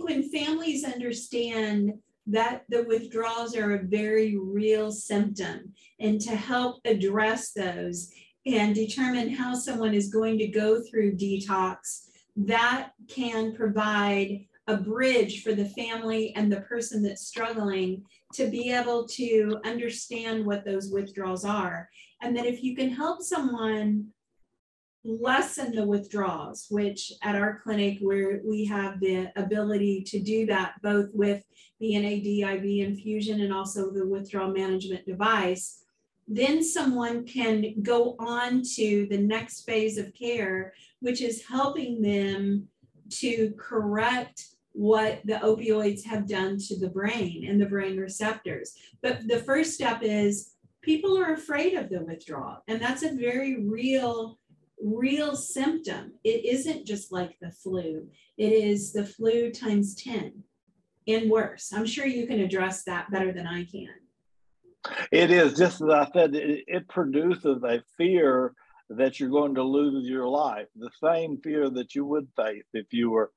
think when families understand that the withdrawals are a very real symptom and to help address those and determine how someone is going to go through detox, that can provide a bridge for the family and the person that's struggling to be able to understand what those withdrawals are. And that if you can help someone lessen the withdrawals, which at our clinic where we have the ability to do that both with the NAD IV infusion and also the withdrawal management device, then someone can go on to the next phase of care, which is helping them to correct what the opioids have done to the brain and the brain receptors. But the first step is people are afraid of the withdrawal, and that's a very real real symptom. It isn't just like the flu. It is the flu times 10 and worse. I'm sure you can address that better than I can. It is just as I said, it, it produces a fear that you're going to lose your life, the same fear that you would face if you were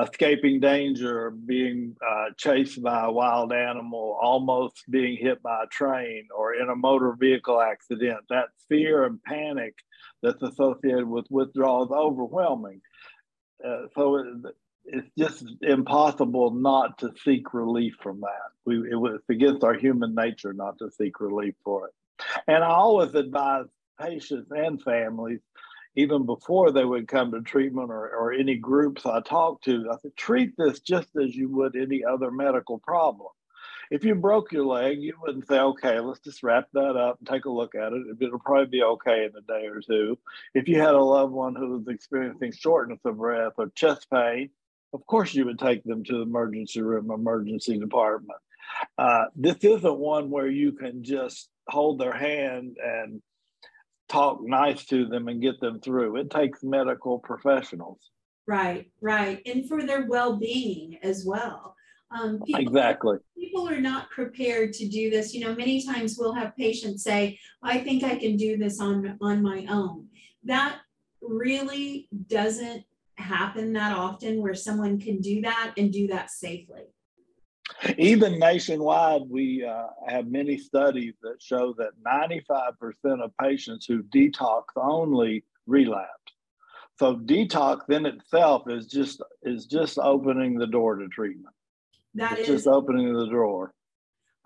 escaping danger being uh, chased by a wild animal, almost being hit by a train or in a motor vehicle accident. That fear and panic that's associated with withdrawal is overwhelming. Uh, so it, it's just impossible not to seek relief from that. We, it, it's against our human nature not to seek relief for it. And I always advise patients and families even before they would come to treatment or, or any groups I talked to, I said, treat this just as you would any other medical problem. If you broke your leg, you wouldn't say, okay, let's just wrap that up and take a look at it. It'll probably be okay in a day or two. If you had a loved one who was experiencing shortness of breath or chest pain, of course you would take them to the emergency room, emergency department. Uh, this isn't one where you can just hold their hand and talk nice to them and get them through. It takes medical professionals. Right, right. And for their well being as well. Um, people, exactly. People are not prepared to do this. You know, many times we'll have patients say, I think I can do this on, on my own. That really doesn't happen that often where someone can do that and do that safely. Even nationwide, we uh, have many studies that show that 95% of patients who detox only relapse. So detox in itself is just is just opening the door to treatment. That it's is, just opening the door.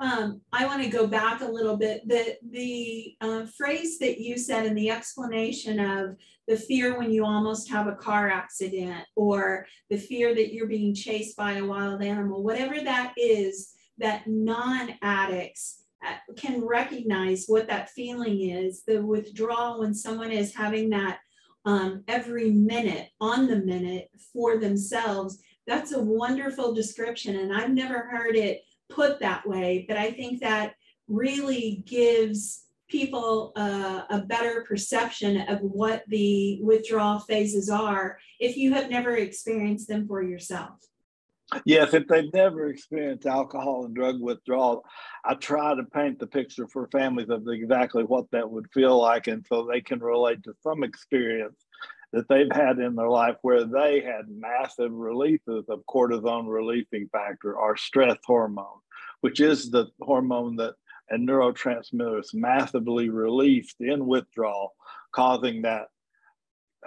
Um, I want to go back a little bit. The the uh, phrase that you said in the explanation of the fear when you almost have a car accident or the fear that you're being chased by a wild animal, whatever that is, that non addicts uh, can recognize what that feeling is. The withdrawal when someone is having that um, every minute on the minute for themselves. That's a wonderful description. And I've never heard it put that way, but I think that really gives people uh, a better perception of what the withdrawal phases are if you have never experienced them for yourself. Yes, if they've never experienced alcohol and drug withdrawal, I try to paint the picture for families of exactly what that would feel like, and so they can relate to some experience that they've had in their life where they had massive releases of cortisone releasing factor or stress hormone, which is the hormone that and neurotransmitters massively released in withdrawal, causing that,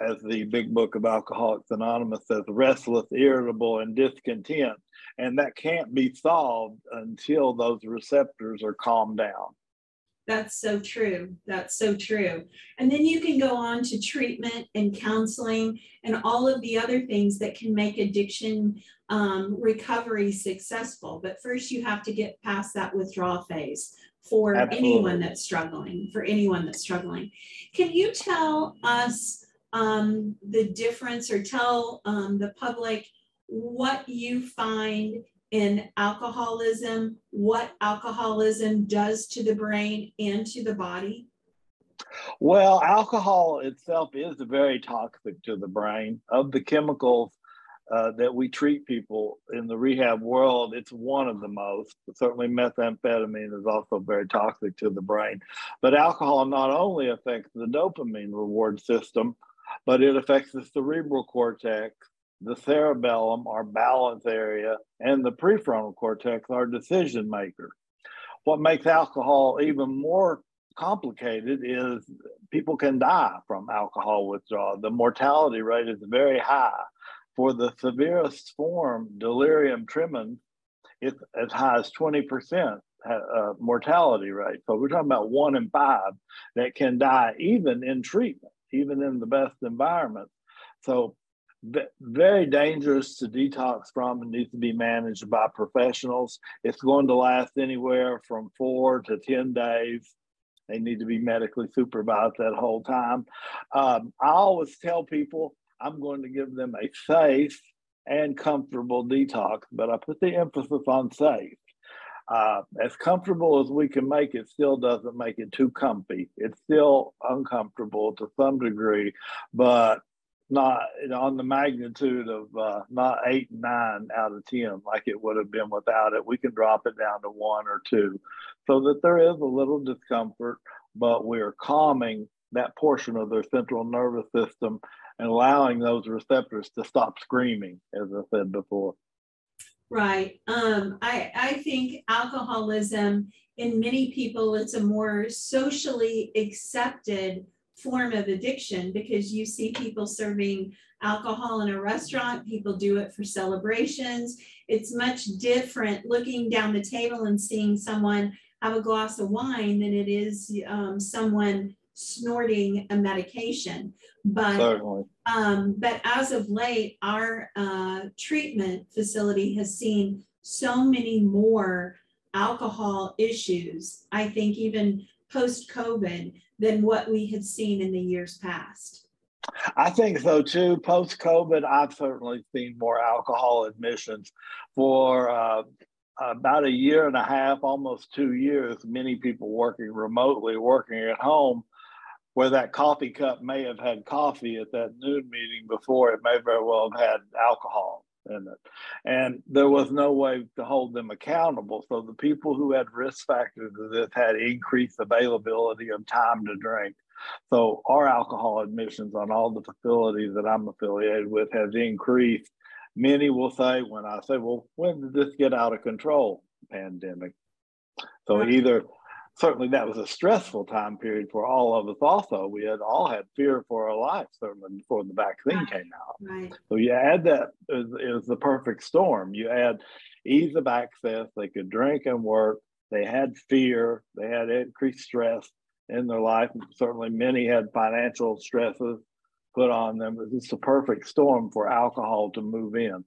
as the big book of Alcoholics Anonymous says, restless, irritable, and discontent. And that can't be solved until those receptors are calmed down. That's so true. That's so true. And then you can go on to treatment and counseling and all of the other things that can make addiction um, recovery successful. But first, you have to get past that withdrawal phase for Absolutely. anyone that's struggling, for anyone that's struggling. Can you tell us um, the difference or tell um, the public what you find in alcoholism, what alcoholism does to the brain and to the body? Well, alcohol itself is very toxic to the brain. Of the chemicals uh, that we treat people in the rehab world, it's one of the most. Certainly, methamphetamine is also very toxic to the brain. But alcohol not only affects the dopamine reward system, but it affects the cerebral cortex, the cerebellum, our balance area, and the prefrontal cortex, our decision maker. What makes alcohol even more complicated is people can die from alcohol withdrawal. The mortality rate is very high. For the severest form, delirium tremens, it's as high as 20% uh, mortality rate. So we're talking about one in five that can die even in treatment, even in the best environment. So very dangerous to detox from and needs to be managed by professionals. It's going to last anywhere from four to 10 days. They need to be medically supervised that whole time. Um, I always tell people I'm going to give them a safe and comfortable detox, but I put the emphasis on safe. Uh, as comfortable as we can make it still doesn't make it too comfy. It's still uncomfortable to some degree, but not on the magnitude of uh, not eight, and nine out of 10 like it would have been without it. We can drop it down to one or two so that there is a little discomfort, but we're calming that portion of their central nervous system and allowing those receptors to stop screaming, as I said before. Right. Um, I, I think alcoholism in many people, it's a more socially accepted form of addiction because you see people serving alcohol in a restaurant, people do it for celebrations. It's much different looking down the table and seeing someone have a glass of wine than it is um, someone snorting a medication. But um, but as of late, our uh, treatment facility has seen so many more alcohol issues. I think even post COVID than what we had seen in the years past. I think so too. Post COVID, I've certainly seen more alcohol admissions. For uh, about a year and a half, almost two years, many people working remotely, working at home, where that coffee cup may have had coffee at that noon meeting before, it may very well have had alcohol in it. And there was no way to hold them accountable. So the people who had risk factors of this had increased availability of time to drink. So our alcohol admissions on all the facilities that I'm affiliated with has increased. Many will say, when I say, well, when did this get out of control? Pandemic. So either certainly that was a stressful time period for all of us also we had all had fear for our lives certainly before the vaccine right. came out right. so you add that it was the perfect storm you add ease of access they could drink and work they had fear they had increased stress in their life certainly many had financial stresses put on them it's a perfect storm for alcohol to move in